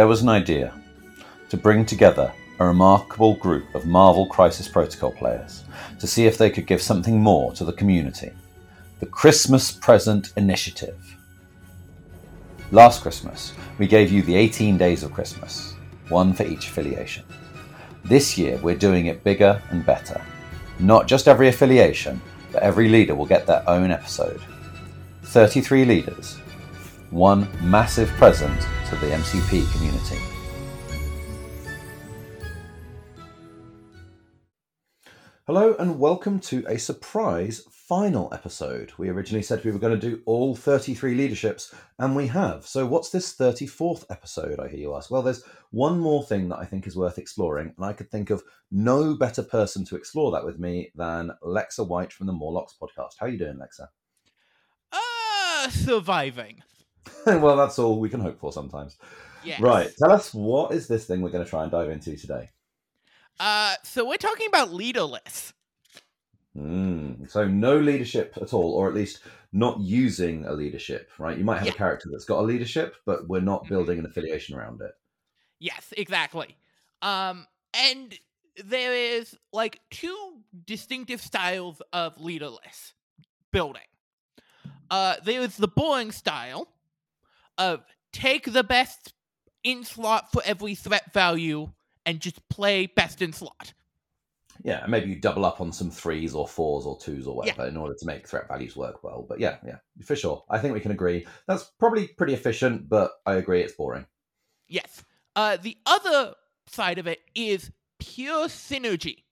there was an idea to bring together a remarkable group of Marvel Crisis Protocol players to see if they could give something more to the community. The Christmas Present Initiative. Last Christmas, we gave you the 18 days of Christmas, one for each affiliation. This year, we're doing it bigger and better. Not just every affiliation, but every leader will get their own episode. 33 leaders, one massive present to the MCP community. Hello, and welcome to a surprise final episode. We originally said we were going to do all 33 leaderships, and we have. So, what's this 34th episode, I hear you ask? Well, there's one more thing that I think is worth exploring, and I could think of no better person to explore that with me than Lexa White from the Morlocks podcast. How are you doing, Lexa? Uh, surviving. well, that's all we can hope for sometimes. Yes. Right, tell us what is this thing we're going to try and dive into today? Uh, so we're talking about leaderless. Mm, so no leadership at all, or at least not using a leadership, right? You might have Yeah. a character that's got a leadership, but we're not Mhm. building an affiliation around it. Yes, exactly. Um, and there is like two distinctive styles of leaderless building. Uh, there is the boring style of take the best in slot for every threat value and just play best in slot. Yeah, maybe you double up on some threes or fours or twos or whatever in order to make threat values work well. But yeah, yeah, for sure. I think we can agree. That's probably pretty efficient, but I agree it's boring. Yes. Uh, the other side of it is pure synergy.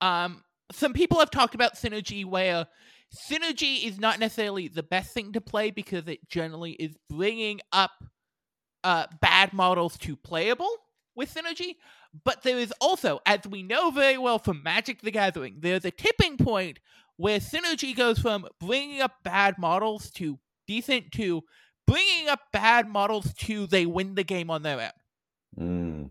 Um, some people have talked about synergy where synergy is not necessarily the best thing to play because it generally is bringing up uh, bad models to playable with synergy. But there is also, as we know very well from Magic the Gathering, there's a tipping point where synergy goes from bringing up bad models to decent to bringing up bad models to they win the game on their own. Mm.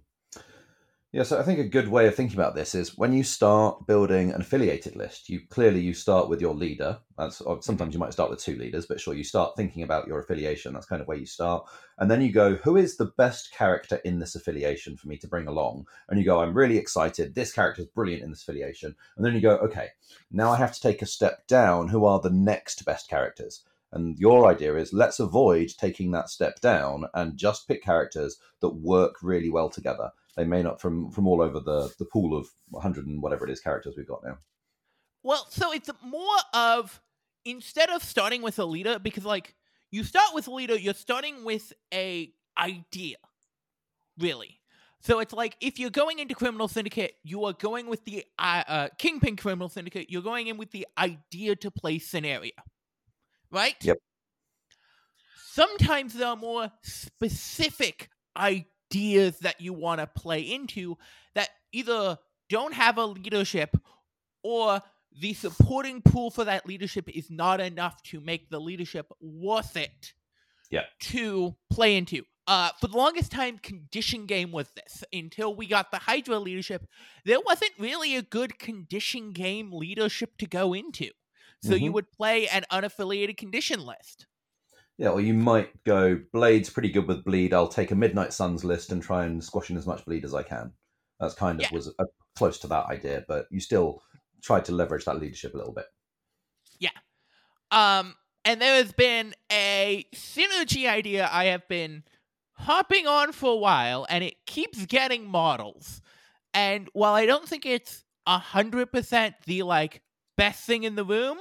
Yeah, so I think a good way of thinking about this is when you start building an affiliated list, you clearly you start with your leader. That's or sometimes mm-hmm. you might start with two leaders, but sure, you start thinking about your affiliation. That's kind of where you start, and then you go, who is the best character in this affiliation for me to bring along? And you go, I'm really excited. This character is brilliant in this affiliation, and then you go, okay, now I have to take a step down. Who are the next best characters? And your idea is let's avoid taking that step down and just pick characters that work really well together. They may not from from all over the the pool of 100 and whatever it is characters we've got now. Well, so it's more of instead of starting with a leader, because like you start with a leader, you're starting with a idea, really. So it's like if you're going into Criminal Syndicate, you are going with the uh, uh, Kingpin Criminal Syndicate. You're going in with the idea to play scenario, right? Yep. Sometimes there are more specific ideas that you want to play into that either don't have a leadership or the supporting pool for that leadership is not enough to make the leadership worth it Yeah. to play into. Uh, for the longest time, condition game was this. Until we got the Hydra leadership, there wasn't really a good condition game leadership to go into. So you Mhm. would play an unaffiliated condition list. Yeah, or you might go Blade's pretty good with bleed. I'll take a Midnight Suns list and try and squash in as much bleed as I can. That's kind of Yeah. was uh close to that idea, but you still tried to leverage that leadership a little bit. Yeah. Um, and there has been a synergy idea I have been hopping on for a while, and it keeps getting models. And while I don't think it's a hundred percent the like best thing in the room,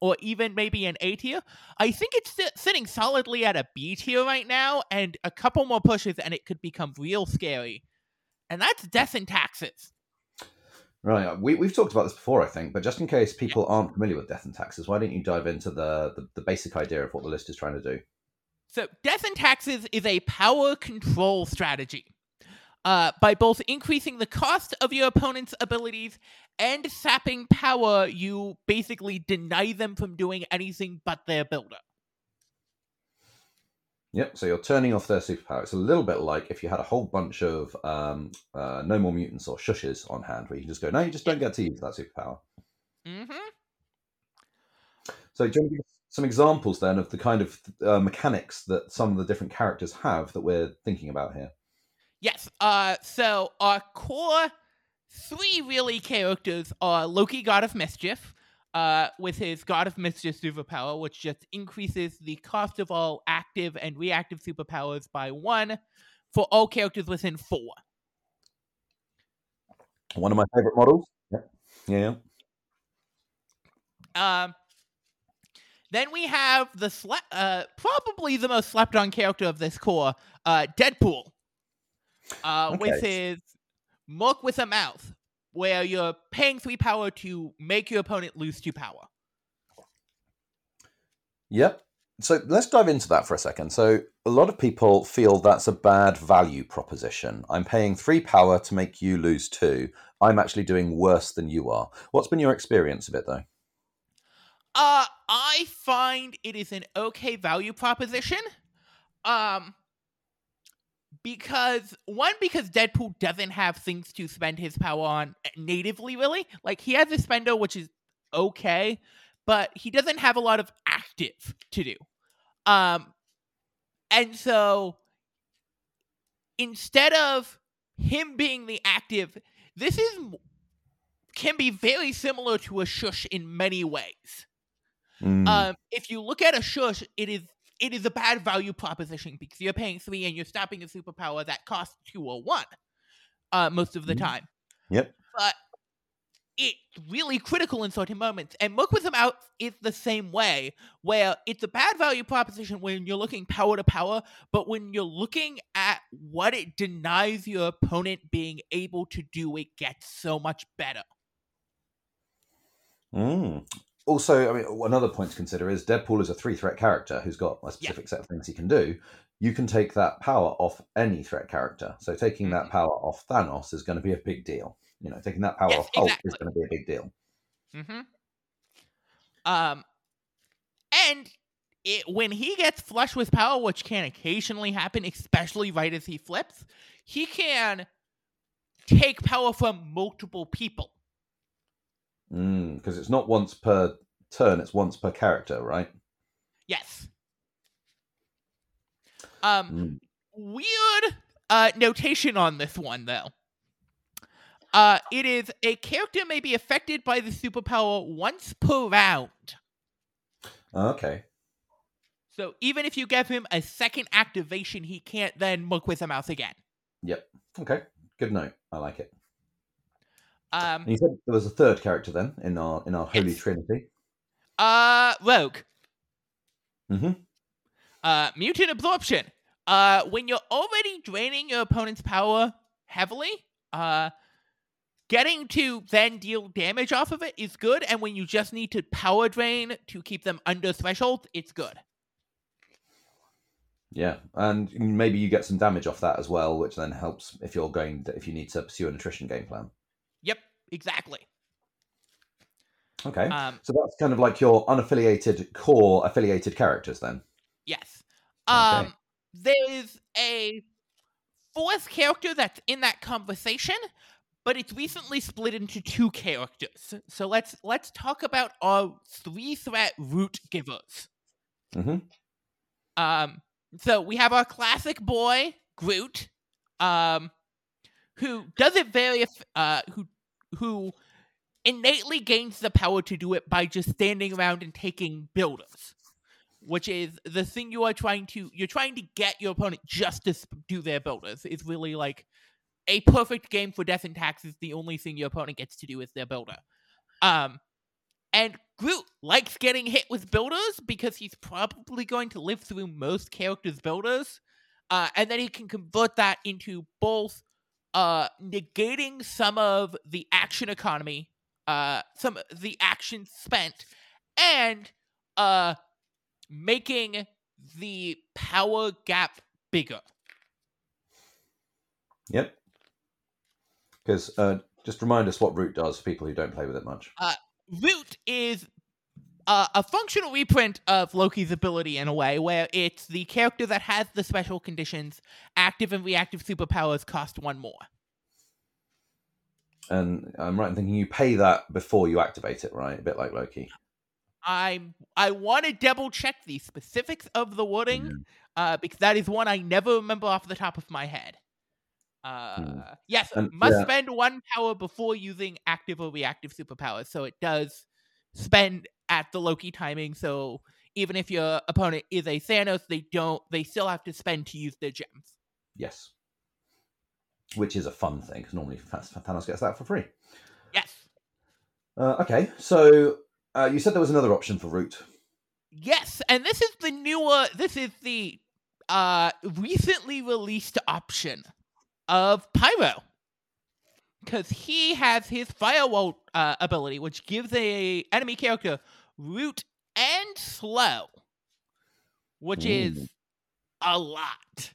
or even maybe an A tier, I think it's sitting solidly at a B tier right now, and a couple more pushes, and it could become real scary. And that's death and taxes. Right. uh, We, we've talked about this before, I think, but just in case people aren't familiar with death and taxes, why don't you dive into the, the, the basic idea of what the list is trying to do? So, Death and Taxes is a power control strategy. Uh, by both increasing the cost of your opponent's abilities and sapping power, you basically deny them from doing anything but their builder. Yep. So you're turning off their superpower. It's a little bit like if you had a whole bunch of um, uh, no more mutants or shushes on hand, where you can just go, no, you just don't get to use that superpower. Mm-hmm. So do you want to give us some examples then of the kind of uh, mechanics that some of the different characters have that we're thinking about here? Yes. Uh, so our core three really characters are Loki, God of Mischief, uh, with his God of Mischief superpower, which just increases the cost of all active and reactive superpowers by one for all characters within four. One of my favorite models. Yeah. Yeah. Um, then we have the uh, probably the most slept on character of this core, uh, Deadpool, uh, Okay. with his Merc with a mouth, where you're paying three power to make your opponent lose two power. Yep. So let's dive into that for a second. So a lot of people feel that's a bad value proposition. I'm paying three power to make you lose two. I'm actually doing worse than you are. What's been your experience of it though? Uh, I find it is an okay value proposition. Um, because one, because Deadpool doesn't have things to spend his power on natively, really. Like he has a spender, which is okay, but he doesn't have a lot of active to do. Um, and so instead of him being the active, this is can be very similar to a shush in many ways. Mm, Um, if you look at a shush, it is it is a bad value proposition because you're paying three and you're stopping a superpower that costs two or one. Uh, most of the Mhm. time. Yep. But it's really critical in certain moments. And Merc with a mouth is the same way, where it's a bad value proposition when you're looking power to power, but when you're looking at what it denies your opponent being able to do, it gets so much better. mm. Also, I mean, another point to consider is Deadpool is a three threat character who's got a specific set of things he can do. You can take that power off any threat character. So taking that Mhm. power off Thanos is going to be a big deal. You know, taking that power Yes, off Hulk is going to be a big deal. Mm-hmm. Um, and it when he gets flush with power, which can occasionally happen, especially right as he flips, he can take power from multiple people. Because Mm, it's not once per turn; it's once per character, right? Yes. Um, Mm. weird uh notation on this one though. Uh, it is a character may be affected by the superpower once per round. Okay. So even if you give him a second activation, he can't then Merc with a mouth again. Yep. Okay. Good note. I like it. Um, And you said there was a third character then in our in our holy Yes. trinity. uh, Rogue. Mm-hmm. Uh, mutant absorption. Uh, when you're already draining your opponent's power heavily, uh, getting to then deal damage off of it is good, and when you just need to power drain to keep them under threshold, it's good. Yeah, and maybe you get some damage off that as well, which then helps if you're going if you need to pursue an attrition game plan. Exactly. Okay. Um, so that's kind of like your unaffiliated core affiliated characters then. Yes. Okay. Um there is a fourth character that's in that conversation, but it's recently split into two characters. So let's let's talk about our three threat root givers. Mm-hmm. Um so we have our classic boy, Groot, um who does it very uh who who innately gains the power to do it by just standing around and taking builders which is the thing you are trying to you're trying to get your opponent just to do their builders is really like a perfect game for death and taxes the only thing your opponent gets to do is their builder um and Groot likes getting hit with builders because he's probably going to live through most characters' builders. Uh, and then he can convert that into both uh, negating some of the action economy, uh, some of the action spent, and uh, making the power gap bigger. Yep. Because uh, just remind us what Root does for people who don't play with it much. Uh, Root is uh, a functional reprint of Loki's ability in a way, where it's the character that has the special conditions, active and reactive superpowers cost one more. And I'm right in thinking you pay that before you activate it, right? A bit like Loki. I I want to double check the specifics of the wording Mhm. uh, because that is one I never remember off the top of my head. Uh, yes, And- must yeah. spend one power before using active or reactive superpowers. So it does spend at the Loki timing. So even if your opponent is a Thanos, they don't. They still have to spend to use their gems. Yes. Which is a fun thing because normally Thanos Thanos gets that for free. Yes, Uh, okay, so uh, you said there was another option for root. yes, and this is the newer. This is the uh recently released option of Pyro. Because he has his firewall uh, ability, which gives a enemy character root and slow, which is a lot.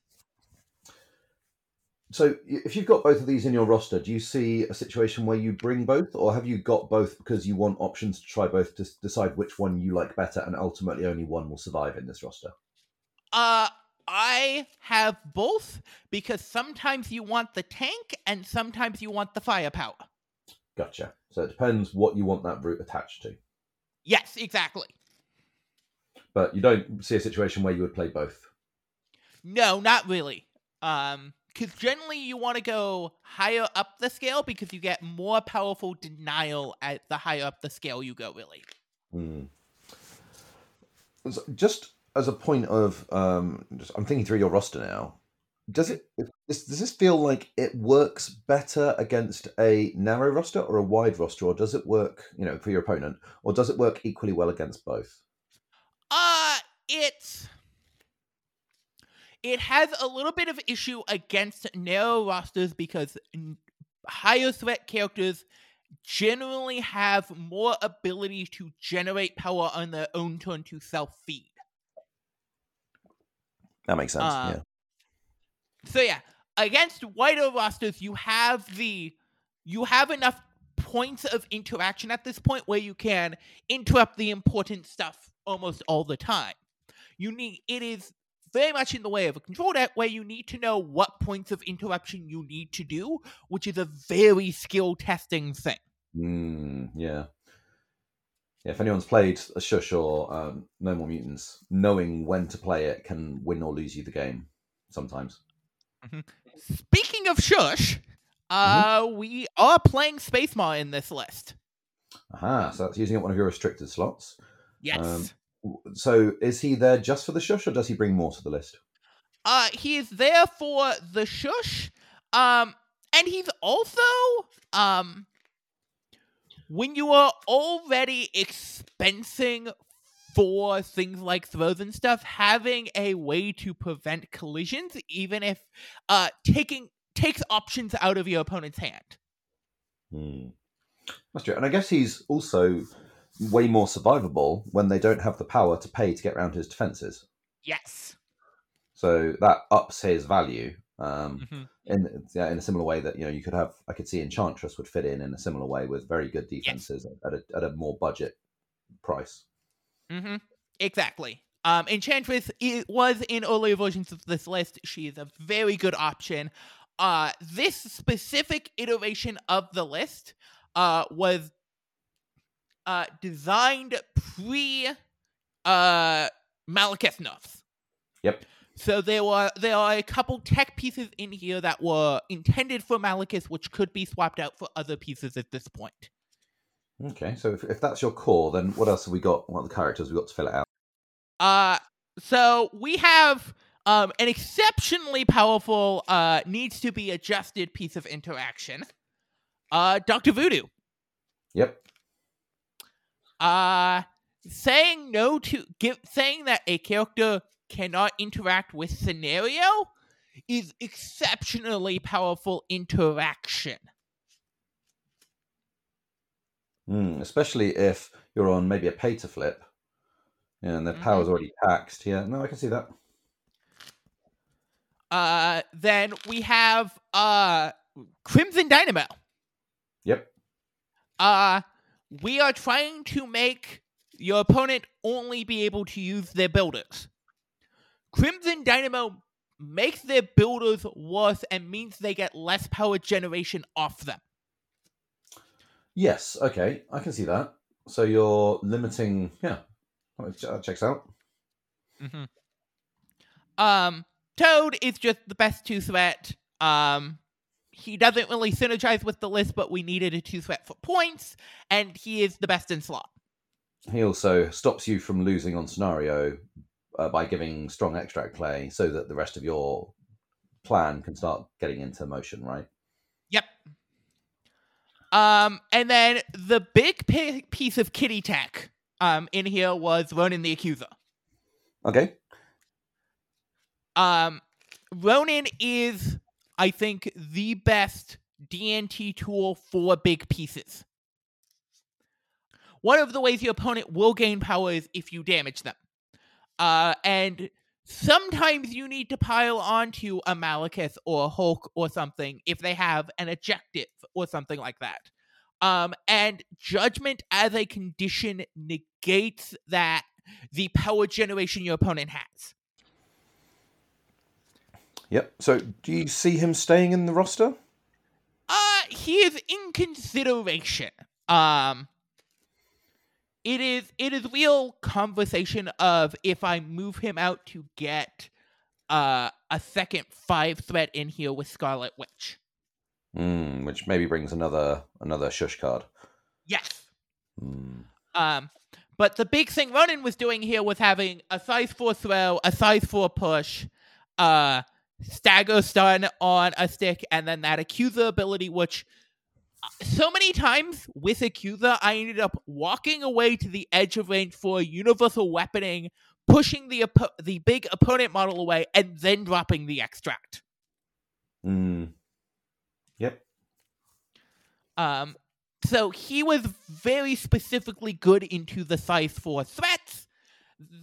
So if you've got both of these in your roster, do you see a situation where you bring both, or have you got both because you want options to try both to decide which one you like better, and ultimately only one will survive in this roster? Uh, I have both because sometimes you want the tank and sometimes you want the firepower. Gotcha. So it depends what you want that root attached to, Yes, exactly. but you don't see a situation where you would play both. No, not really. Um, because generally you want to go higher up the scale because you get more powerful denial at the higher up the scale you go. Really. Hmm. So Just as a point of, um, just, I'm thinking through your roster now. Does it does does this feel like it works better against a narrow roster or a wide roster, or does it work, you know, for your opponent, or does it work equally well against both? Uh, it's it has a little bit of issue against narrow rosters because higher threat characters generally have more ability to generate power on their own turn to self feed. That makes sense. Uh, yeah. So yeah, against wider rosters, you have the you have enough points of interaction at this point where you can interrupt the important stuff almost all the time. You need it is very much in the way of a control deck where you need to know what points of interruption you need to do, which is a very skill testing thing. Mm, yeah. If anyone's played a Shush or um, No More Mutants, knowing when to play it can win or lose you the game sometimes. Mm-hmm. Speaking of shush, uh, we are playing Space Mar in this list. Aha, so that's using up one of your restricted slots. Yes. Um, So is he there just for the Shush or does he bring more to the list? Uh, he is there for the shush. Um, and he's also um, when you are already expensing for things like throws and stuff, having a way to prevent collisions, even if uh taking takes options out of your opponent's hand. Hmm. That's true. And I guess he's also way more survivable when they don't have the power to pay to get around his defenses. Yes. So that ups his value. Um, Mhm. in yeah, in a similar way that you know you could have I could see Enchantress would fit in in a similar way with very good defenses at a at a more budget price. Mm-hmm. Exactly. Um, Enchantress was in earlier versions of this list. She is a very good option. Uh, this specific iteration of the list uh, was uh, designed pre uh, Malekith nerfs. Yep. So there were there are a couple tech pieces in here that were intended for Malekith, which could be swapped out for other pieces at this point. Okay, so if, if that's your core, then what else have we got? What are the characters we got to fill it out? Uh, so we have um an exceptionally powerful uh needs to be adjusted piece of interaction. Uh, Doctor Voodoo. Yep. Uh, saying no to give saying that a character cannot interact with scenario is exceptionally powerful interaction. Mm, especially if you're on maybe a pay to flip, yeah, and the Mhm. power's already taxed. Yeah, no, I can see that. Uh, then we have uh Crimson Dynamo. Yep. uh we are trying to make your opponent only be able to use their builders. Crimson Dynamo makes their builders worse and means they get less power generation off them. Yes. Okay, I can see that. So you're limiting. Yeah, that checks out. Mm-hmm. Um, Toad is just the best two threat. Um, he doesn't really synergize with the list, but we needed a two threat for points, and he is the best in slot. He also stops you from losing on scenario uh, by giving strong extract play, so that the rest of your plan can start getting into motion, right? Yep. Um, and then the big pi- piece of kitty tech um in here was Ronan the Accuser. Okay. Um, Ronan is, I think, the best DNT tool for big pieces. One of the ways your opponent will gain power is if you damage them. Uh, and sometimes you need to pile onto a Malekith or a Hulk or something if they have an objective or something like that. Um, and judgment as a condition negates that the power generation your opponent has. Yep. So, do you see him staying in the roster? Uh, he is in consideration. Um, it is it is real conversation of if I move him out to get uh a second five threat in here with Scarlet Witch. Mm, which maybe brings another another shush card. Yes. Mm. Um, but the big thing Ronan was doing here was having a size four throw, a size four push, uh, stagger stun on a stick, and then that accuser ability, which so many times with accuser, I ended up walking away to the edge of range for universal weaponing, pushing the oppo- the big opponent model away, and then dropping the extract. Mm. Yep. Um, so he was very specifically good into the size 4 threats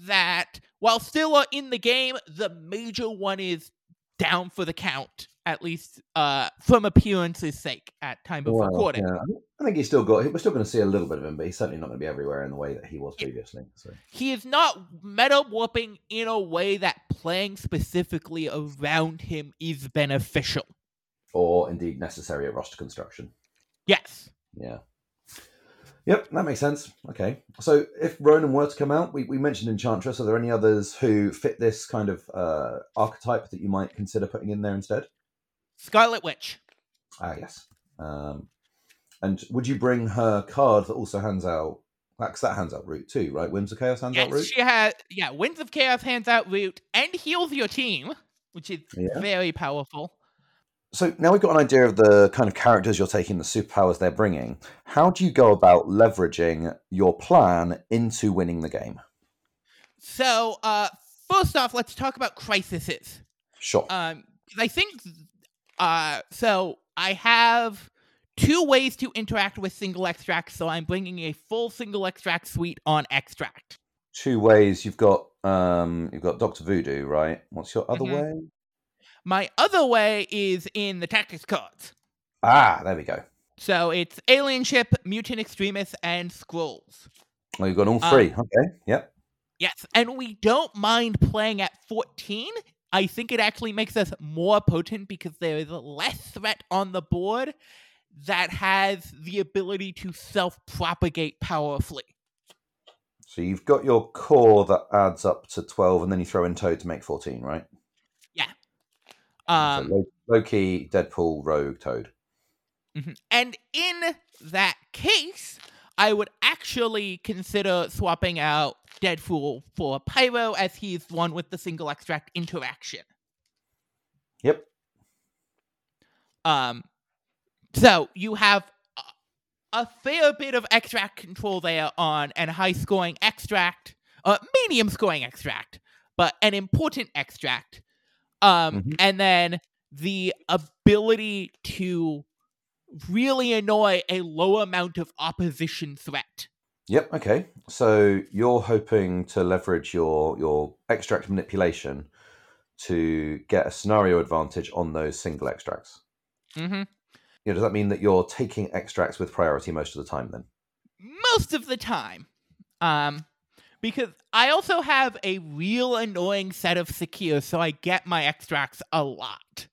that, while still are in the game, the major one is down for the count, at least uh, from appearance's sake at time of Well, recording. yeah, I think- he's still got. We're still going to see a little bit of him, but he's certainly not going to be everywhere in the way that he was previously. So. He is not meta warping in a way that playing specifically around him is beneficial. Or indeed necessary at roster construction. Yes. Yeah. Yep, that makes sense. Okay. So if Ronan were to come out, we, we mentioned Enchantress. Are there any others who fit this kind of uh, archetype that you might consider putting in there instead? Scarlet Witch. Ah, yes. Um, and would you bring her card that also hands out? Because that hands out root too, right? Winds of Chaos hands out Yes, root. she has. Yeah, Winds of Chaos hands out root and heals your team, which is Yeah. very powerful. So now we've got an idea of the kind of characters you're taking, the superpowers they're bringing. How do you go about leveraging your plan into winning the game? So, uh, first off, let's talk about crises. Sure. Um, I think, uh, so I have two ways to interact with single extract. So I'm bringing a full single extract suite on extract. Two ways. You've got um, you've got Doctor Voodoo, right? What's your other Mhm. way? My other way is in the tactics cards. Ah, there we go. So it's alien ship, mutant extremists, and scrolls. Well, you've got all Um, three. okay. Yep. Yes, and we don't mind playing at 14. I think it actually makes us more potent because there is less threat on the board that has the ability to self propagate powerfully. So you've got your core that adds up to twelve, and then you throw in Toad to make fourteen, right? Yeah. Um, so low, Loki, Deadpool, Rogue, Toad. mhm. And in that case, I would actually consider swapping out Deadpool for Pyro as he's one with the single extract interaction. Yep. Um, so you have a, a fair bit of extract control there on an high scoring extract, uh, medium scoring extract, but an important extract. Um, Mhm. and then the ability to really annoy a low amount of opposition threat. Yep. Okay. So you're hoping to leverage your your extract manipulation to get a scenario advantage on those single extracts. Mm-hmm. You know, does that mean that you're taking extracts with priority most of the time? Then. most of the time. Um, because I also have a real annoying set of secures, so I get my extracts a lot.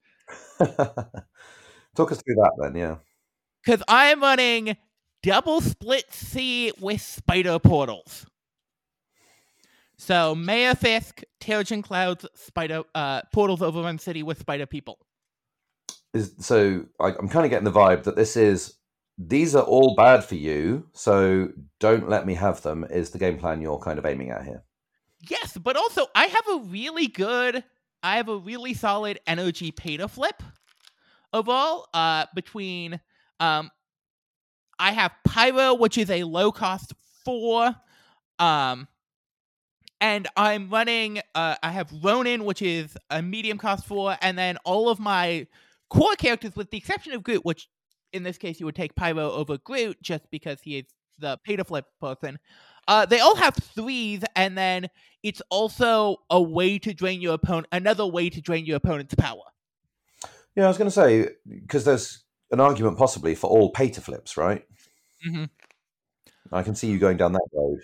Talk us through that then. Yeah. Because I'm running double split C with spider portals. So Mayor Fisk, Terrigen Clouds, Spider uh, portals overrun city with spider people. is so I, I'm kind of getting the vibe that this is these are all bad for you, so don't let me have them. Is the game plan you're kind of aiming at here? Yes, but also I have a really good, I have a really solid energy pay to flip overall. Uh, between um, I have Pyro, which is a low cost four, um, and I'm running. Uh, I have Ronan, which is a medium cost four, and then all of my core characters, with the exception of Groot, which in this case you would take Pyro over Groot just because he is the pay to flip person. Uh, they all have threes, and then it's also a way to drain your opponent, another way to drain your opponent's power. Yeah, I was going to say because there's an argument possibly for all pay to flips, right? Mm-hmm. I can see you going down that road.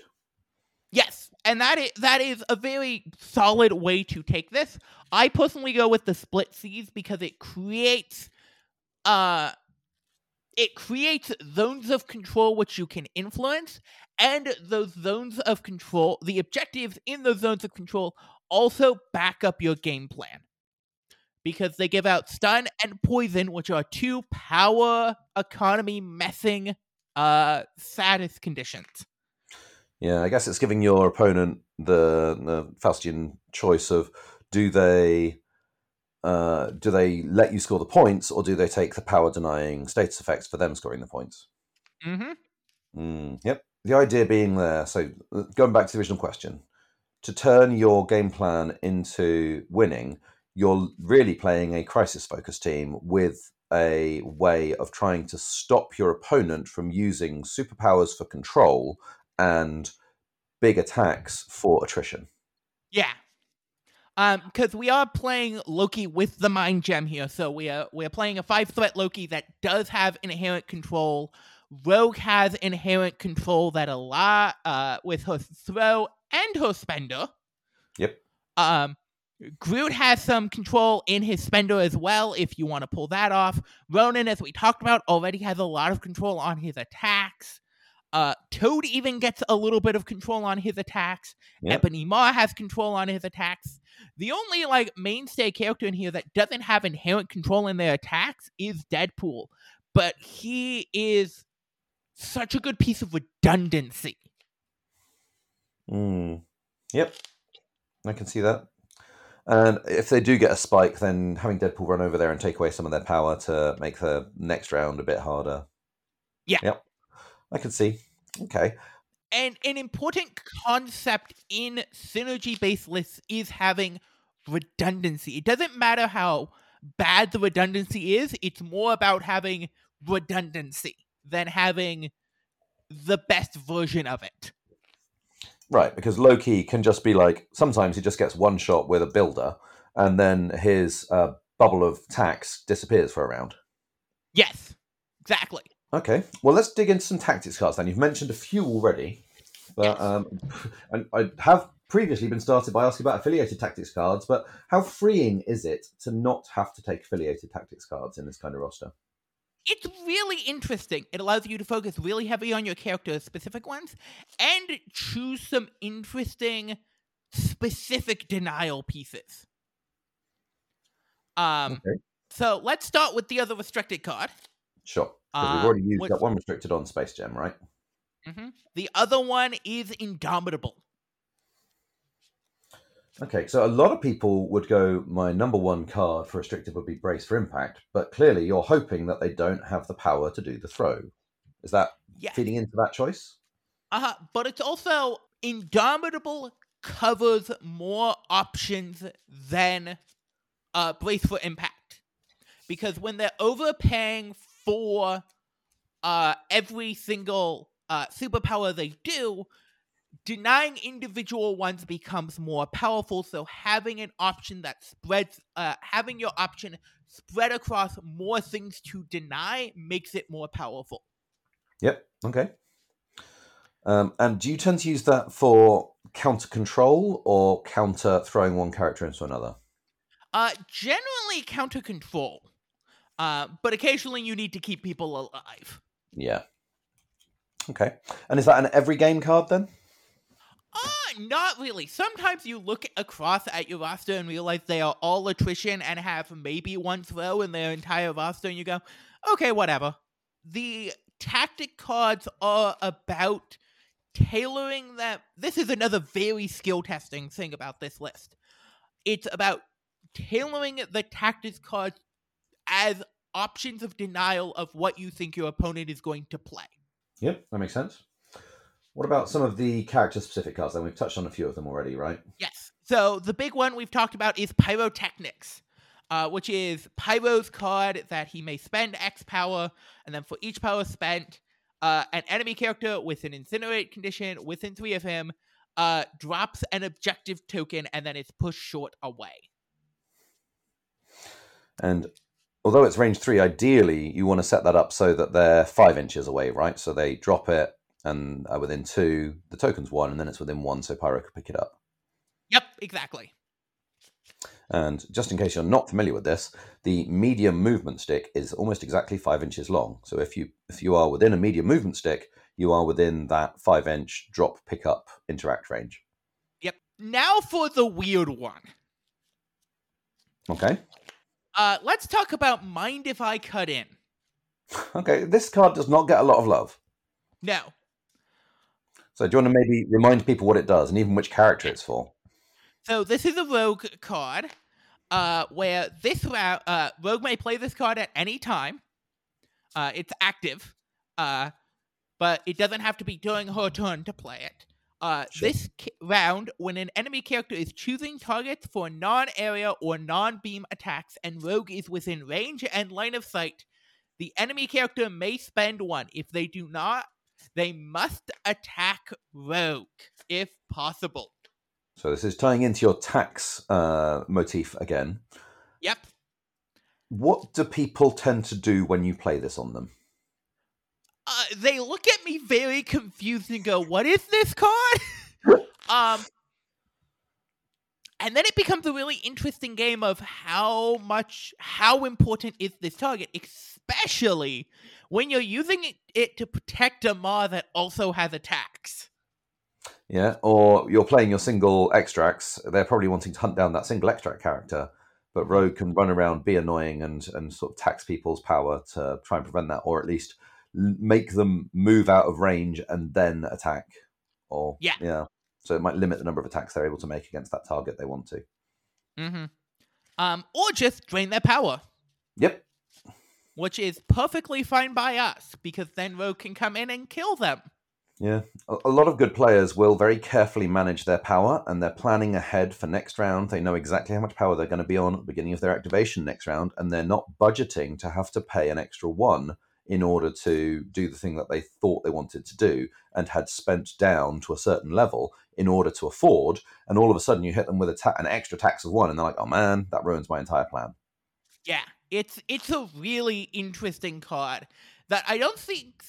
Yes, and that is that is a very solid way to take this. I personally go with the split C's because it creates uh it creates zones of control which you can influence and those zones of control the objectives in those zones of control also back up your game plan because they give out stun and poison which are two power economy messing uh status conditions Yeah, I guess it's giving your opponent the, the Faustian choice of do they uh, do they let you score the points or do they take the power denying status effects for them scoring the points? mm-hmm Mm, yep. The idea being there. So uh, going back to the original question, to turn your game plan into winning, you're really playing a crisis focused team with a way of trying to stop your opponent from using superpowers for control and big attacks for attrition. Yeah. Um, because we are playing Loki with the mind gem here, so we are we're playing a five threat Loki that does have inherent control. Rogue has inherent control that a lot uh with her throw and her spender. Yep. Um Groot has some control in his spender as well, if you want to pull that off. Ronan, as we talked about, already has a lot of control on his attacks. Uh, Toad even gets a little bit of control on his attacks. Yep. Ebony Maw has control on his attacks. The only like mainstay character in here that doesn't have inherent control in their attacks is Deadpool, but he is such a good piece of redundancy. Mm. Yep. I can see that. And if they do get a spike, then having Deadpool run over there and take away some of their power to make the next round a bit harder. Yeah. Yep. I can see. Okay. And an important concept in synergy based lists is having redundancy. It doesn't matter how bad the redundancy is, it's more about having redundancy than having the best version of it. Right, because Loki can just be like sometimes he just gets one shot with a builder, and then his uh, bubble of tax disappears for a round. Yes, exactly. Okay, well let's dig into some tactics cards. Then you've mentioned a few already, but Yes. um, and I have previously been started by asking about affiliated tactics cards. But how freeing is it to not have to take affiliated tactics cards in this kind of roster? It's really interesting. It allows you to focus really heavy on your character specific ones and choose some interesting specific denial pieces. Um Okay, so let's start with the other restricted card. Sure. Uh, we've already used what- that one restricted on Space Gem, right? hmm The other one is Indomitable. Okay, so a lot of people would go, my number one card for restricted would be Brace for Impact, but clearly you're hoping that they don't have the power to do the throw. Is that Yeah. feeding into that choice? Uh-huh. But it's also Indomitable covers more options than uh Brace for Impact. Because when they're overpaying for uh every single uh superpower they do, denying individual ones becomes more powerful. So having an option that spreads uh having your option spread across more things to deny makes it more powerful. Yep. Okay. Um, and do you tend to use that for counter control or counter throwing one character into another? Uh, generally counter control. Uh, but occasionally you need to keep people alive. Yeah. Okay. And is that an every game card then? Uh, not really. Sometimes you look across at your roster and realize they are all attrition and have maybe one throw in their entire roster, and you go, okay, whatever. The tactic cards are about tailoring that. This is another very skill testing thing about this list. It's about tailoring the tactics cards as options of denial of what you think your opponent is going to play. Yep, that makes sense. What about some of the character specific cards? Then we've touched on a few of them already, right? Yes. So the big one we've talked about is Pyrotechnics, uh, which is Pyro's card that he may spend X power, and then for each power spent, uh, an enemy character with an incinerate condition within three of him uh, drops an objective token and then it's pushed short away. And although it's range three, ideally you want to set that up so that they're five inches away, right? So they drop it and are within two, the token's one, and then it's within one, so Pyro could pick it up. Yep, exactly. And just in case you're not familiar with this, the medium movement stick is almost exactly five inches long. So if you if you are within a medium movement stick, you are within that five inch drop, pick up, interact range. Yep. Now for the weird one. Okay. Uh, let's talk about Mind If I Cut In. Okay, this card does not get a lot of love. No. So do you want to maybe remind people what it does and even which character it's for? So this is a rogue card, uh, where this round, uh, rogue may play this card at any time. Uh, it's active, uh, but it doesn't have to be during her turn to play it. Uh, Sure. This ca- round, when an enemy character is choosing targets for non-area or non-beam attacks, and rogue is within range and line of sight, the enemy character may spend one. If they do not, they must attack rogue if possible. So this is tying into your tax uh, motif again. Yep. What do people tend to do when you play this on them? uh, they look at me very confused and go, "What is this card?" um, and then it becomes a really interesting game of how much, how important is this target, especially when you're using it, it to protect a Maw that also has attacks. Yeah, or you're playing your single extracts. They're probably wanting to hunt down that single extract character, but Rogue can run around, be annoying, and and sort of tax people's power to try and prevent that, or at least make them move out of range and then attack. Or Yeah. yeah. So it might limit the number of attacks they're able to make against that target they want to. Mm-hmm. Um, or just drain their power, Yep. Which is perfectly fine by us because then Rogue can come in and kill them. Yeah, a, lot of good players will very carefully manage their power and they're planning ahead for next round. They know exactly how much power they're going to be on at the beginning of their activation next round, and they're not budgeting to have to pay an extra one in order to do the thing that they thought they wanted to do and had spent down to a certain level in order to afford. And all of a sudden, you hit them with a ta- an extra tax of one, and they're like, "Oh man, that ruins my entire plan." Yeah, it's it's a really interesting card that I don't think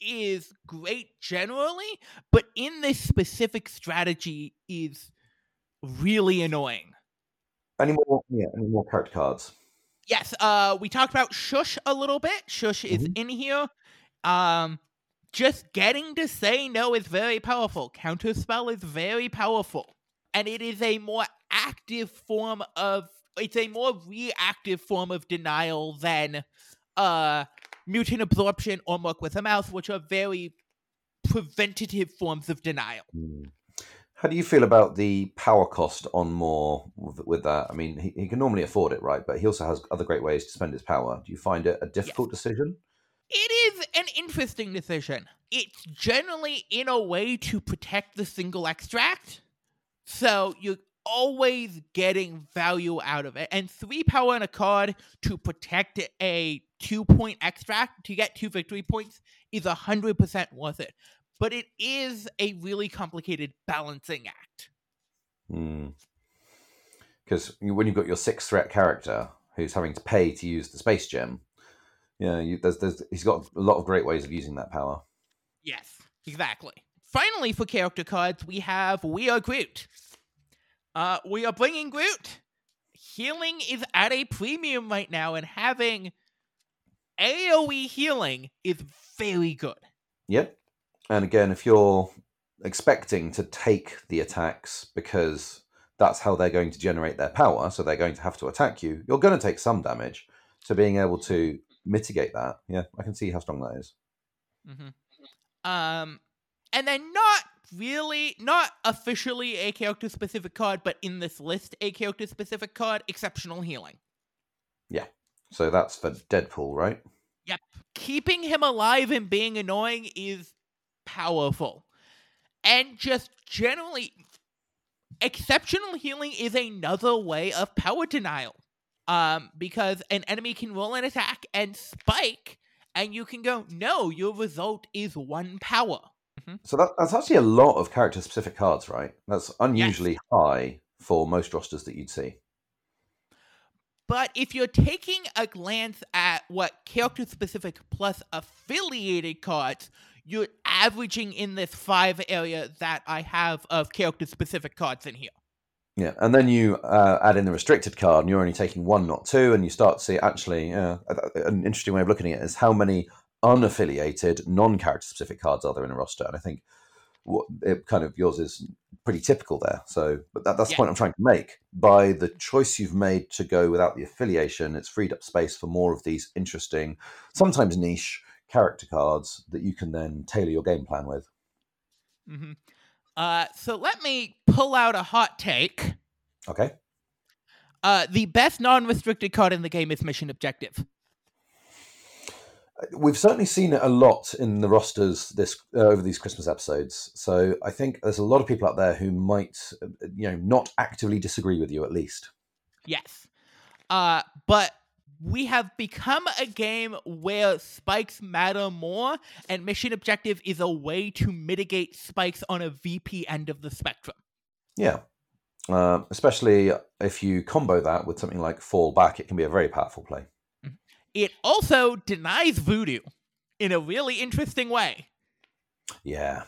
is great generally, but in this specific strategy is really annoying. Any more? Yeah, any more character cards? Yes, uh we talked about Shush a little bit. Shush is in here. Um just getting to say no is very powerful. Counterspell is very powerful. And it is a more active form of it's a more reactive form of denial than uh mutant absorption or Merc with a mouth, which are very preventative forms of denial. Hmm. How do you feel about the power cost on Maw with, with that? I mean, he, he can normally afford it, right? But he also has other great ways to spend his power. Do you find it a difficult decision? It is an interesting decision. It's generally in a way to protect the single extract. So you're always getting value out of it. And three power in a card to protect a two point extract to get two victory points is 100% worth it. But it is a really complicated balancing act. Hmm. Because when you've got your six threat character who's having to pay to use the space gem, yeah, you, there's, there's, he's got a lot of great ways of using that power. Yes, exactly. Finally, for character cards, we have We Are Groot. Uh, we are bringing Groot. Healing is at a premium right now, and having AoE healing is very good. Yep. And again, if you're expecting to take the attacks because that's how they're going to generate their power. So they're going to have to attack you. You're going to take some damage. So being able to mitigate that, yeah, I can see how strong that is. Mm-hmm. Um, and then not really, not officially a character specific card, but in this list, a character specific card, exceptional healing. Yeah. So that's for Deadpool, right? Yep. Keeping him alive and being annoying is powerful. And just generally, exceptional healing is another way of power denial. Um, because an enemy can roll an attack and spike, and you can go, no, your result is one power. Mm-hmm. So that, that's actually a lot of character specific cards, right? That's unusually yes. high for most rosters that you'd see. But if you're taking a glance at what character specific plus affiliated cards, you're averaging in this five area that I have of character specific cards in here. Yeah, and then you uh, add in the restricted card, and you're only taking one, not two, and you start to see actually uh, an interesting way of looking at it is how many unaffiliated, non-character specific cards are there in a roster, and I think what it kind of yours is pretty typical there. So, but that, that's yeah. the point I'm trying to make. By the choice you've made to go without the affiliation, it's freed up space for more of these interesting, sometimes niche character cards that you can then tailor your game plan with. Mm-hmm. Uh, so let me pull out a hot take. Okay. Uh, the best non-restricted card in the game is Mission Objective. We've certainly seen it a lot in the rosters this uh, over these Christmas episodes. So I think there's a lot of people out there who might, you know, not actively disagree with you at least. Yes, uh, but we have become a game where spikes matter more, and mission objective is a way to mitigate spikes on a VP end of the spectrum. Yeah. Uh, especially if you combo that with something like fall back, it can be a very powerful play. It also denies voodoo in a really interesting way. Yeah.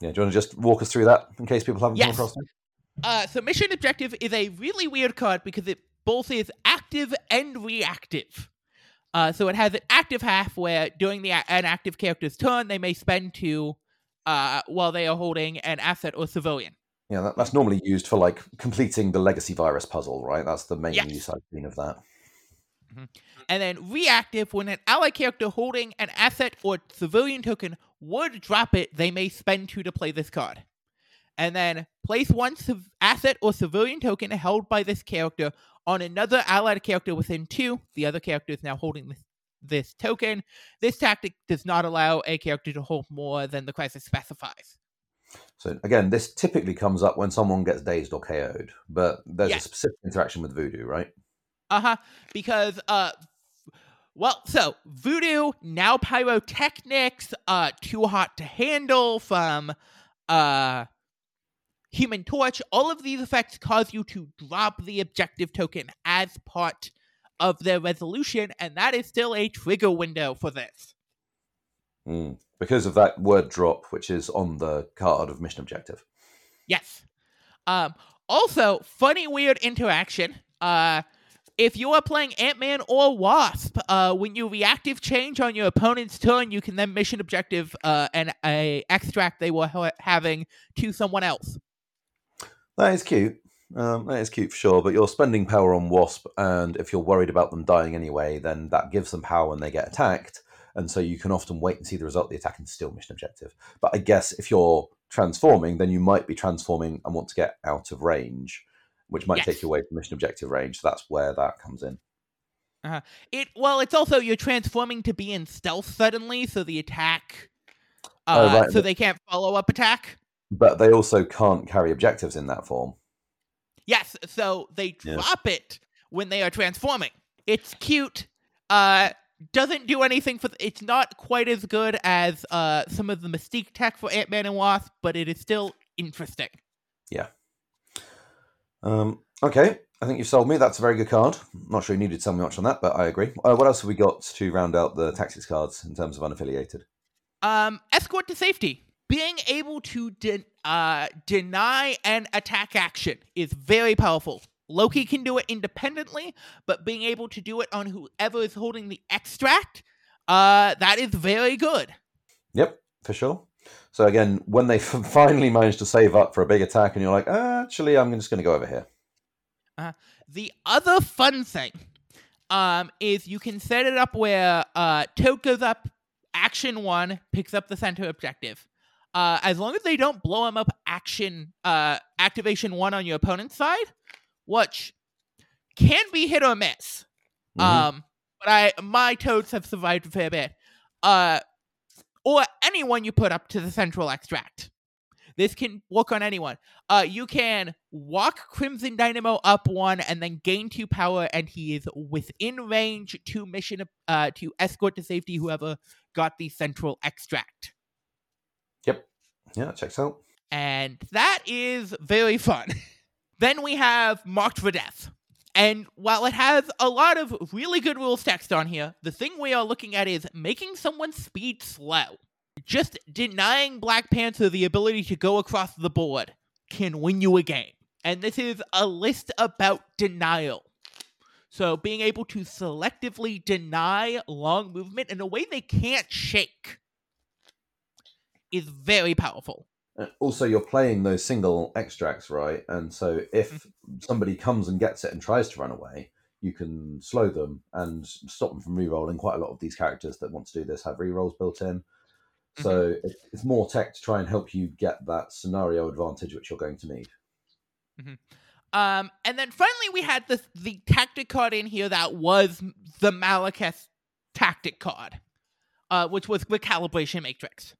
Yeah. Do you want to just walk us through that in case people haven't yes. come across it? Uh, so mission objective is a really weird card because it both is active and reactive. Uh, so it has an active half where during the an active character's turn, they may spend two uh, while they are holding an asset or civilian. Yeah, that, that's normally used for like completing the legacy virus puzzle, right? That's the main yes. use I've seen of that. Mm-hmm. And then reactive, when an ally character holding an asset or civilian token would drop it, they may spend two to play this card. And then place one civ- asset or civilian token held by this character on another allied character within two. The other character is now holding this, this token. This tactic does not allow a character to hold more than the crisis specifies. So again, this typically comes up when someone gets dazed or KO'd, but there's yes. a specific interaction with voodoo, right? Uh huh. Because uh, well, so voodoo now pyrotechnics, uh, too hot to handle from uh Human Torch, all of these effects cause you to drop the objective token as part of their resolution, and that is still a trigger window for this. Mm, because of that word drop, which is on the card of mission objective. Yes. Um, also, funny, weird interaction. Uh, if you are playing Ant Man or Wasp, uh, when you reactive change on your opponent's turn, you can then mission objective uh, and a extract they were ha- having to someone else. That is cute. Um, that is cute for sure. But you're spending power on Wasp, and if you're worried about them dying anyway, then that gives them power when they get attacked. And so you can often wait and see the result of the attack and still mission objective. But I guess if you're transforming, then you might be transforming and want to get out of range, which might yes. take you away from mission objective range. So that's where that comes in. Uh, it well, it's also you're transforming to be in stealth suddenly, so the attack, uh, oh, right. so they can't follow up attack but they also can't carry objectives in that form. Yes, so they drop yeah. it when they are transforming. It's cute. Uh, doesn't do anything for. Th- it's not quite as good as uh some of the Mystique tech for Ant Man and Wasp, but it is still interesting. Yeah. Um. Okay, I think you've sold me. That's a very good card. not sure you needed to tell me much on that, but I agree. Uh, what else have we got to round out the tactics cards in terms of unaffiliated? Um, escort to safety being able to de- uh, deny an attack action is very powerful. Loki can do it independently, but being able to do it on whoever is holding the extract, uh, that is very good. Yep, for sure. So again, when they finally manage to save up for a big attack, and you're like, actually, I'm just going to go over here. Uh, the other fun thing um, is you can set it up where uh, Toad goes up, action one, picks up the center objective. Uh, as long as they don't blow him up, action uh, activation one on your opponent's side, which can be hit or miss. Mhm. Um, but I my toads have survived a fair bit. Uh, or anyone you put up to the central extract. This can work on anyone. Uh, you can walk Crimson Dynamo up one and then gain two power, and he is within range to mission uh to escort to safety whoever got the central extract. Yep. Yeah, checks out. and that is very fun. then we have Marked for Death. And while it has a lot of really good rules text on here, the thing we are looking at is making someone's speed slow. Just denying Black Panther the ability to go across the board can win you a game. And this is a list about denial. So being able to selectively deny long movement in a way they can't shake is very powerful. Also, you're playing those single extracts, right? And so if somebody comes and gets it and tries to run away, you can slow them and stop them from re-rolling. Quite a lot of these characters that want to do this have re-rolls built in. So it- it's more tech to try and help you get that scenario advantage which you're going to need. Um, and then finally we had the the tactic card in here that was the Malekith tactic card, uh, which was the calibration matrix.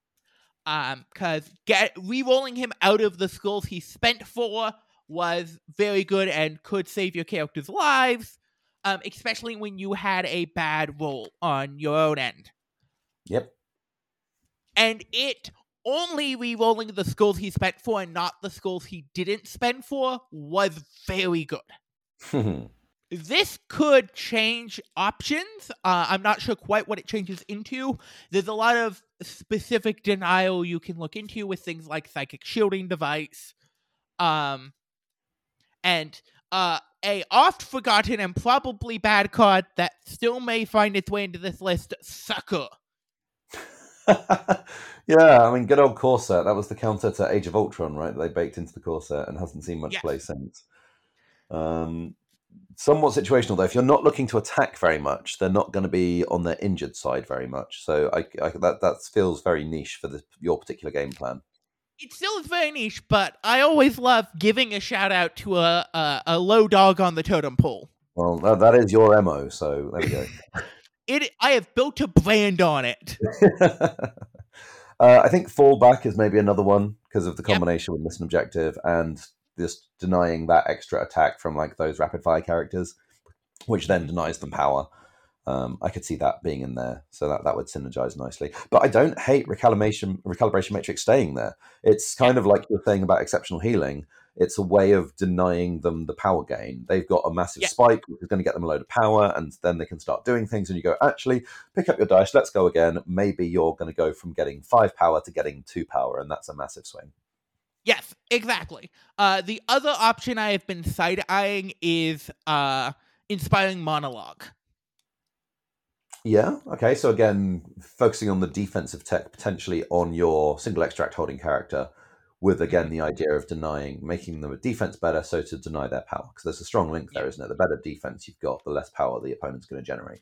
Um, because get re-rolling him out of the skulls he spent for was very good and could save your character's lives. Um, especially when you had a bad roll on your own end. Yep. and it only re-rolling the skulls he spent for and not the skulls he didn't spend for was very good. This could change options. Uh, I'm not sure quite what it changes into. There's a lot of specific denial you can look into with things like psychic shielding device, um, and uh, a oft forgotten and probably bad card that still may find its way into this list, sucker. yeah, I mean, good old Corset. That was the counter to Age of Ultron, right? They baked into the Corset and hasn't seen much Yes. play since. Um, somewhat situational though. If you're not looking to attack very much, they're not going to be on their injured side very much. So I, I that that feels very niche for the, your particular game plan. It still is very niche, but I always love giving a shout out to a a, a low dog on the totem pole. Well, that, that is your mo. So there we go. It I have built a brand on it. uh, I think fallback is maybe another one because of the Yep. combination with mission objective and just denying that extra attack from like those rapid fire characters, which then denies them power. Um, I could see that being in there, so that that would synergize nicely. But I don't hate recalibration recalibration matrix staying there. It's kind of like you're saying about exceptional healing. It's a way of denying them the power gain. They've got a massive Yeah. spike, which is going to get them a load of power, and then they can start doing things. And you go, actually, pick up your dice, let's go again. Maybe you're going to go from getting five power to getting two power, and that's a massive swing. Yes, exactly. Uh, the other option I have been side eyeing is uh, inspiring monologue. Yeah. Okay. So again, focusing on the defensive tech potentially on your single extract holding character, with again the idea of denying, making them a defense better, so to deny their power. Because there's a strong link there, isn't it? The better defense you've got, the less power the opponent's going to generate.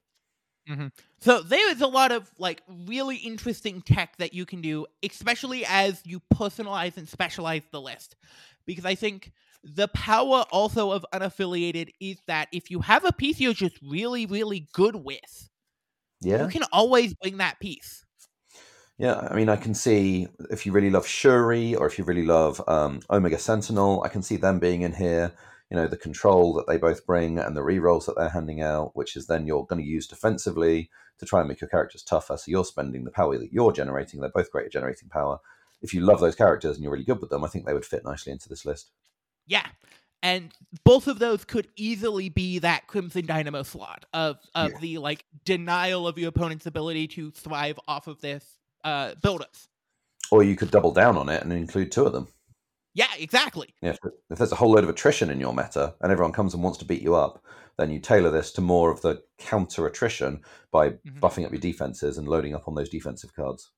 So there is a lot of like really interesting tech that you can do, especially as you personalize and specialize the list. Because I think the power also of unaffiliated is that if you have a piece you're just really, really good with, Yeah. you can always bring that piece. Yeah, I mean, I can see if you really love Shuri or if you really love um, Omega Sentinel, I can see them being in here. You know, the control that they both bring and the rerolls that they're handing out, which is then you're going to use defensively to try and make your characters tougher. So you're spending the power that you're generating. They're both great at generating power. If you love those characters and you're really good with them, I think they would fit nicely into this list. Yeah. And both of those could easily be that Crimson Dynamo slot of of Yeah. the like denial of your opponent's ability to thrive off of this uh build-ups. Or you could double down on it and include two of them. Yeah, exactly. Yeah, if, if there's a whole load of attrition in your meta and everyone comes and wants to beat you up, then you tailor this to more of the counter attrition by Mhm. buffing up your defenses and loading up on those defensive cards.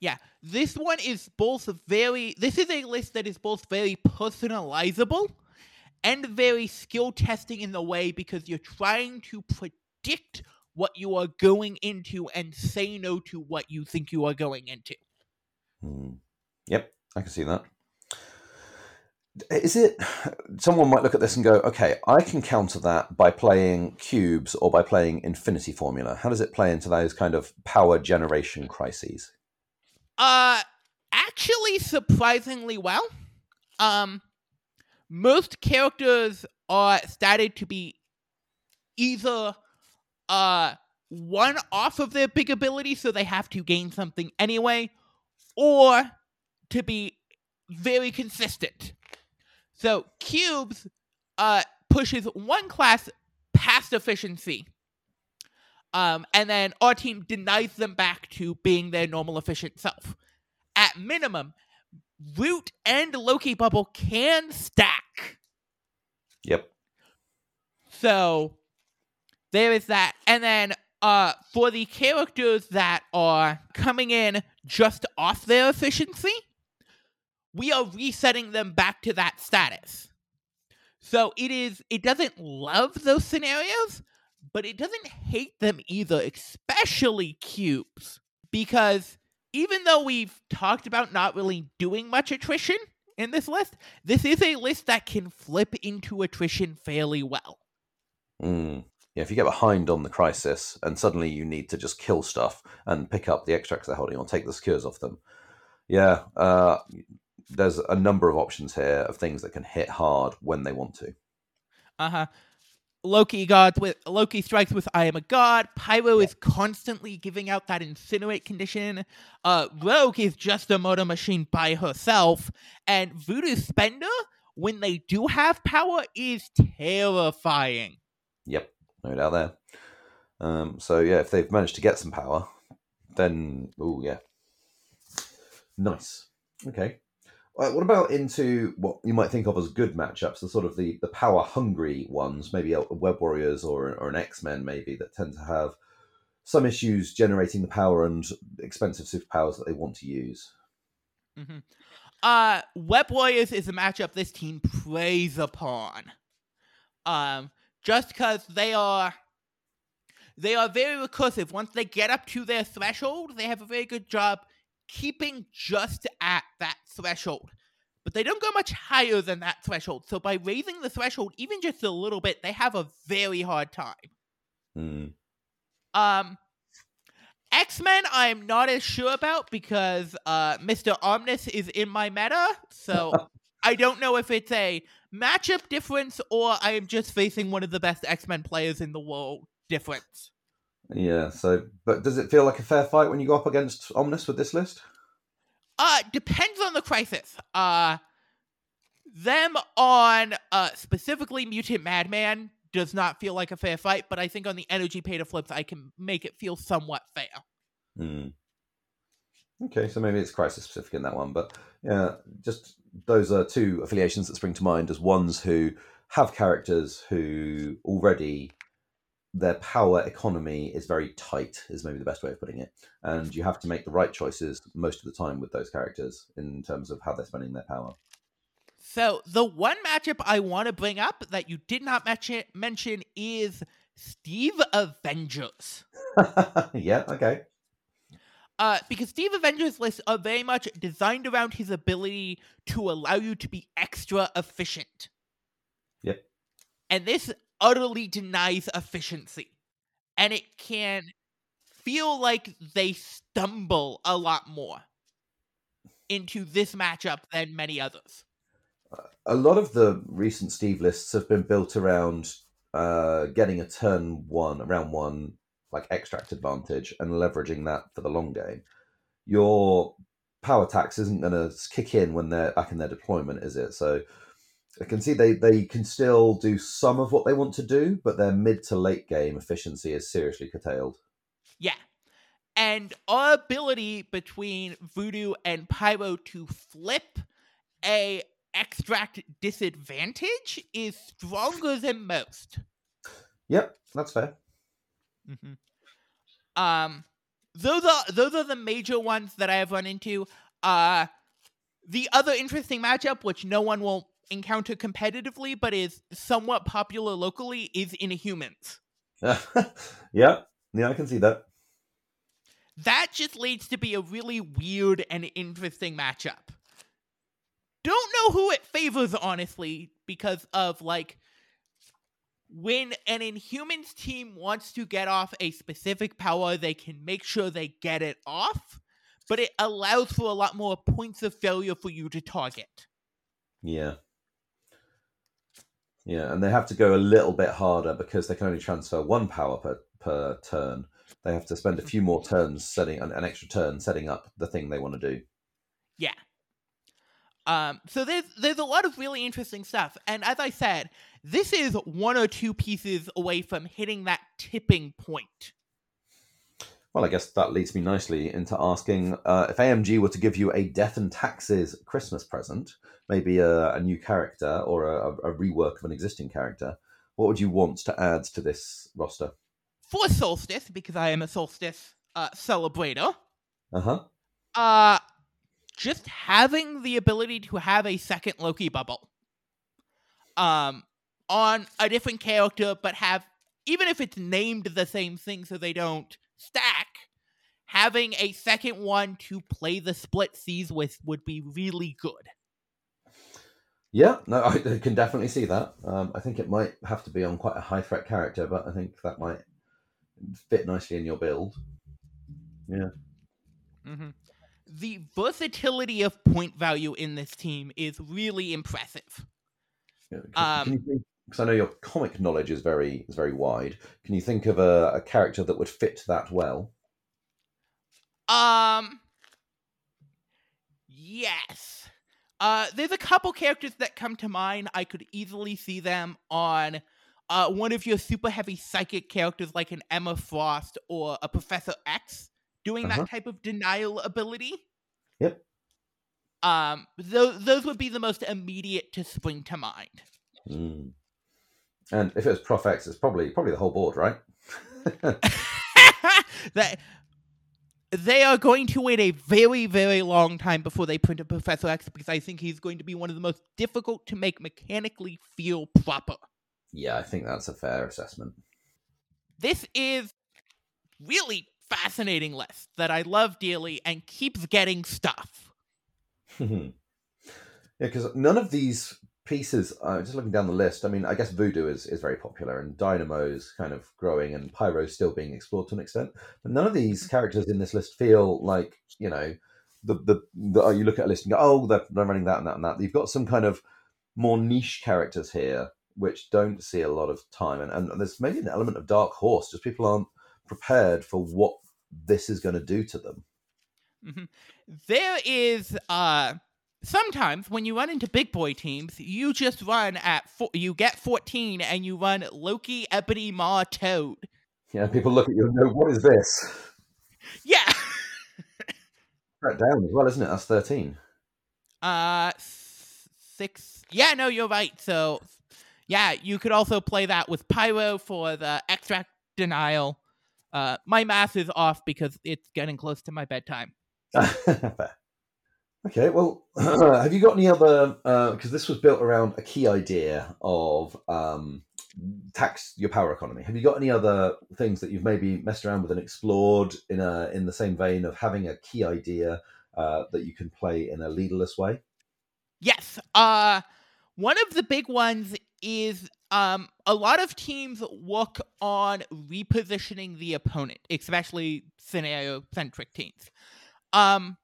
Yeah, this one is both very. This is a list that is both very personalizable and very skill testing in the way because you're trying to predict what you are going into and say no to what you think you are going into. Hmm. Yep, I can see that. Is it someone might look at this and go, okay, I can counter that by playing cubes or by playing infinity formula. How does it play into those kind of power generation crises? Uh actually surprisingly well. Um most characters are started to be either uh one off of their big ability so they have to gain something anyway or to be very consistent. So cubes uh pushes one class past efficiency. Um, and then our team denies them back to being their normal efficient self. At minimum, Root and Loki Bubble can stack. Yep. So there is that. And then uh for the characters that are coming in just off their efficiency, we are resetting them back to that status. So it is it doesn't love those scenarios, but it doesn't hate them either, especially cubes. Because even though we've talked about not really doing much attrition in this list, this is a list that can flip into attrition fairly well. Mm. Yeah, if you get behind on the crisis and suddenly you need to just kill stuff and pick up the extracts they're holding or take the secures off them, yeah, uh, there's a number of options here of things that can hit hard when they want to. Uh huh. Loki gods with Loki strikes with I am a god. Pyro is constantly giving out that incinerate condition. Uh, Rogue is just a motor machine by herself, and Voodoo Spender, when they do have power, is terrifying. Yep, no doubt there. Um, so yeah, if they've managed to get some power, then oh yeah, nice. Okay. What about into what you might think of as good matchups, the sort of the, the power hungry ones, maybe a Web Warriors or, or an X Men, maybe that tend to have some issues generating the power and expensive superpowers that they want to use. Mm-hmm. Uh, Web Warriors is a matchup this team preys upon. Um, just because they are they are very recursive. Once they get up to their threshold, they have a very good job keeping just at that threshold. But they don't go much higher than that threshold. So by raising the threshold even just a little bit, they have a very hard time. Hmm. Um X-Men I'm not as sure about because uh Mr. Omnis is in my meta, so I don't know if it's a matchup difference or I am just facing one of the best X-Men players in the world difference. Yeah. So, but does it feel like a fair fight when you go up against Omnis with this list? Uh, depends on the crisis. Uh, them on uh specifically Mutant Madman does not feel like a fair fight, but I think on the energy pay to flips, I can make it feel somewhat fair. Hmm. Okay, so maybe it's crisis specific in that one, but yeah, just those are two affiliations that spring to mind as ones who have characters who already their power economy is very tight is maybe the best way of putting it and you have to make the right choices most of the time with those characters in terms of how they're spending their power So the one matchup I want to bring up that you did not mention mention is Steve Avengers. yeah okay Uh, because Steve Avengers lists are very much designed around his ability to allow you to be extra efficient. Yep. And this utterly denies efficiency. And it can feel like they stumble a lot more into this matchup than many others. a lot of the recent steve lists have been built around uh, getting a turn one round one like extract advantage and leveraging that for the long game your power tax isn't going to kick in when they're back in their deployment is it so i can see they, they can still do some of what they want to do but their mid to late game efficiency is seriously curtailed Yeah. And our ability between Voodoo and Pyro to flip a extract disadvantage is stronger than most. yep that's fair Mm-hmm. Um, those are those are the major ones that I have run into. Uh the other interesting matchup, which no one will encounter competitively, but is somewhat popular locally, is Inhumans. yeah, yeah, I can see that. That just leads to be a really weird and interesting matchup. Don't know who it favors, honestly, because of like when an Inhumans team wants to get off a specific power, they can make sure they get it off, but it allows for a lot more points of failure for you to target. Yeah. Yeah, and they have to go a little bit harder because they can only transfer one power per, per turn. They have to spend a few more turns setting an, an extra turn setting up the thing they want to do. Yeah. Um, so there's there's a lot of really interesting stuff, and as I said, this is one or two pieces away from hitting that tipping point. Well, I guess that leads me nicely into asking uh, if AMG were to give you a Death and Taxes Christmas present, maybe a, a new character or a, a, rework of an existing character, what would you want to add to this roster? For Solstice, because I am a Solstice uh, celebrator. Uh-huh. Uh just having the ability to have a second Loki bubble. Um, on a different character, but have even if it's named the same thing so they don't stack, having a second one to play the split seas with would be really good. Yeah, no, I can definitely see that. Um, I think it might have to be on quite a high threat character, but I think that might fit nicely in your build. Yeah. Mm-hmm. The versatility of point value in this team is really impressive. Yeah, can, um, can you because I know your comic knowledge is very is very wide. Can you think of a, a character that would fit that well? Um. Yes. Uh, there's a couple characters that come to mind. I could easily see them on uh, one of your super heavy psychic characters, like an Emma Frost or a Professor X, doing uh-huh. that type of denial ability. Yep. Um, those those would be the most immediate to spring to mind. Mm. And if it was Prof X, it's probably probably the whole board, right? that they are going to wait a very, very long time before they print a Professor X because I think he's going to be one of the most difficult to make mechanically feel proper. Yeah, I think that's a fair assessment. This is really fascinating list that I love dearly and keeps getting stuff. yeah, because none of these pieces uh, just looking down the list i mean i guess voodoo is, is very popular and dynamo's kind of growing and pyro's still being explored to an extent but none of these mm-hmm. characters in this list feel like you know the the, the oh, you look at a list and go oh they're, they're running that and that and that you've got some kind of more niche characters here which don't see a lot of time and, and there's maybe an element of dark horse just people aren't prepared for what this is going to do to them mm-hmm. there is uh sometimes when you run into big boy teams, you just run at four, you get 14 and you run Loki, Ebony, Maw, Toad. Yeah, people look at you and go, "What is this?" Yeah. that down as well, isn't it? That's 13. Uh, six. Yeah, no, you're right. So, yeah, you could also play that with Pyro for the extract denial. Uh, my math is off because it's getting close to my bedtime. Okay, well, have you got any other? Because uh, this was built around a key idea of um, tax your power economy. Have you got any other things that you've maybe messed around with and explored in a in the same vein of having a key idea uh, that you can play in a leaderless way? Yes. Uh, one of the big ones is um, a lot of teams work on repositioning the opponent, especially scenario centric teams. Um,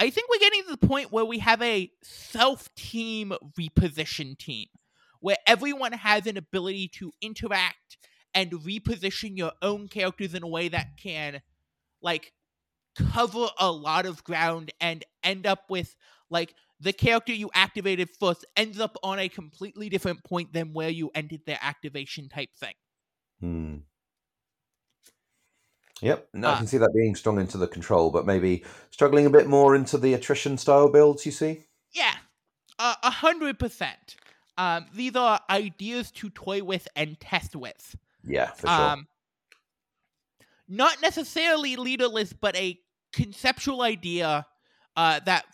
I think we're getting to the point where we have a self team reposition team where everyone has an ability to interact and reposition your own characters in a way that can like cover a lot of ground and end up with like the character you activated first ends up on a completely different point than where you ended their activation type thing. Hmm. Yep, no, uh, I can see that being strong into the control, but maybe struggling a bit more into the attrition style builds. You see? Yeah, a hundred percent. Um, these are ideas to toy with and test with. Yeah, for sure. Um, not necessarily leaderless, but a conceptual idea uh, that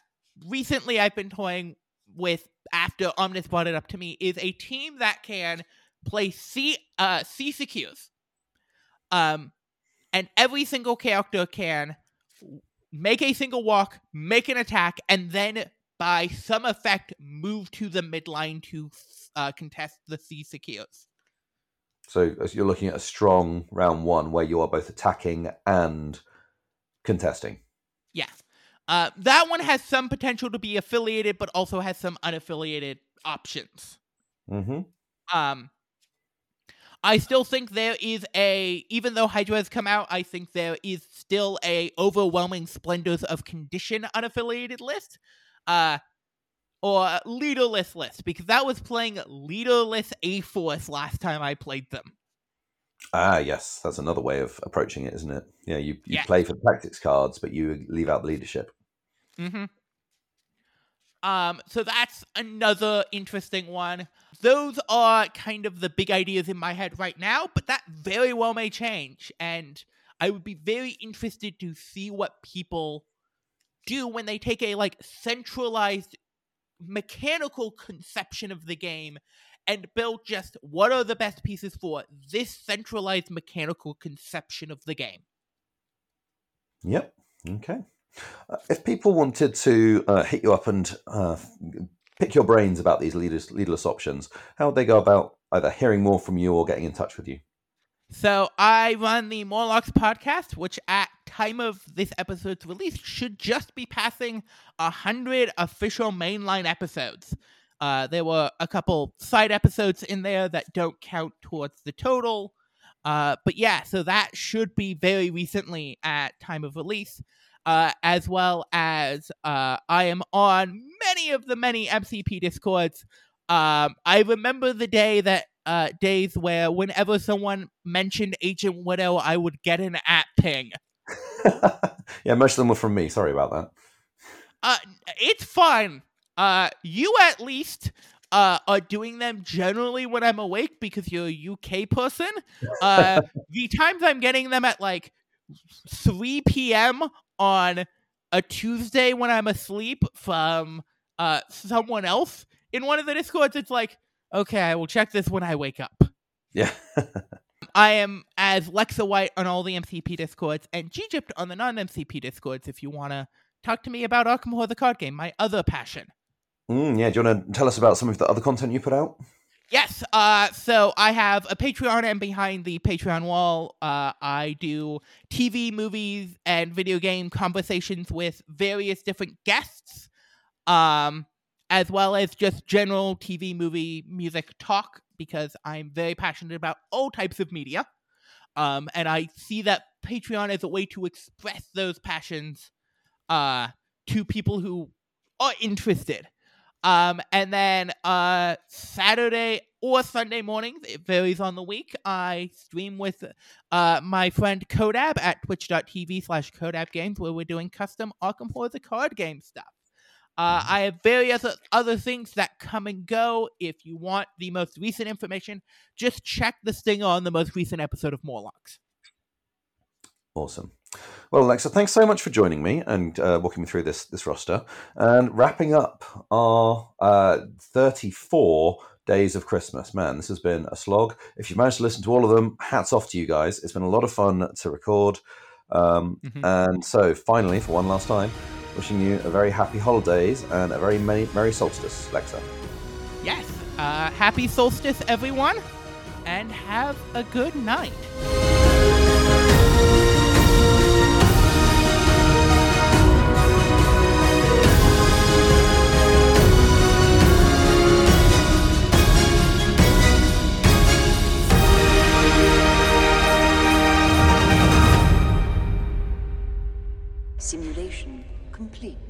recently I've been toying with after Omnis brought it up to me is a team that can play C uh C secures. Um and every single character can make a single walk, make an attack, and then by some effect move to the midline to uh, contest the C secures. So you're looking at a strong round one where you are both attacking and contesting. Yeah. Uh, that one has some potential to be affiliated, but also has some unaffiliated options. Mm-hmm. Um, I still think there is a, even though Hydra has come out, I think there is still a overwhelming splendors of condition unaffiliated list, uh, or leaderless list because that was playing leaderless A Force last time I played them. Ah, yes, that's another way of approaching it, isn't it? Yeah, you, you Yeah. play for the tactics cards, but you leave out the leadership. Mm-hmm. Um, so that's another interesting one. Those are kind of the big ideas in my head right now, but that very well may change. And I would be very interested to see what people do when they take a like centralized mechanical conception of the game and build just what are the best pieces for this centralized mechanical conception of the game. Yep. Okay. Uh, if people wanted to uh, hit you up and uh, pick your brains about these leaders, leaderless options, how would they go about either hearing more from you or getting in touch with you? So I run the Morlocks podcast, which at time of this episode's release should just be passing a hundred official mainline episodes. Uh, there were a couple side episodes in there that don't count towards the total. Uh, but yeah, so that should be very recently at time of release, uh, as well as uh, I am on many of the many MCP discords. Um, I remember the day that uh, days where whenever someone mentioned Agent Widow, I would get an app ping. yeah, most of them were from me. Sorry about that. Uh, it's fine. Uh, you at least uh, are doing them generally when I'm awake because you're a UK person. Uh, the times I'm getting them at like 3 p.m. on a Tuesday when I'm asleep from uh, someone else in one of the discords, it's like, okay, I will check this when I wake up. Yeah. I am as Lexa White on all the MCP discords and Gypt on the non-MCP discords if you want to talk to me about Arkham Horror the card game, my other passion. Mm, yeah. Do you want to tell us about some of the other content you put out? Yes, uh, so I have a Patreon and behind the Patreon wall, uh, I do TV, movies, and video game conversations with various different guests, um, as well as just general TV, movie, music talk, because I'm very passionate about all types of media. Um, and I see that Patreon is a way to express those passions uh, to people who are interested. Um, and then uh, Saturday or Sunday mornings, it varies on the week, I stream with uh, my friend Kodab at twitch.tv slash Kodab Games, where we're doing custom Arkham Horror the card game stuff. Uh, I have various other things that come and go. If you want the most recent information, just check the stinger on the most recent episode of Morlocks. Awesome. Well, Lexa, thanks so much for joining me and uh, walking me through this this roster and wrapping up our uh, 34 days of Christmas. Man, this has been a slog. If you managed to listen to all of them, hats off to you guys. It's been a lot of fun to record. Um, Mhm. And so, finally, for one last time, wishing you a very happy holidays and a very merry, merry solstice, Lexa. Yes, uh, happy solstice, everyone, and have a good night. Simulation complete.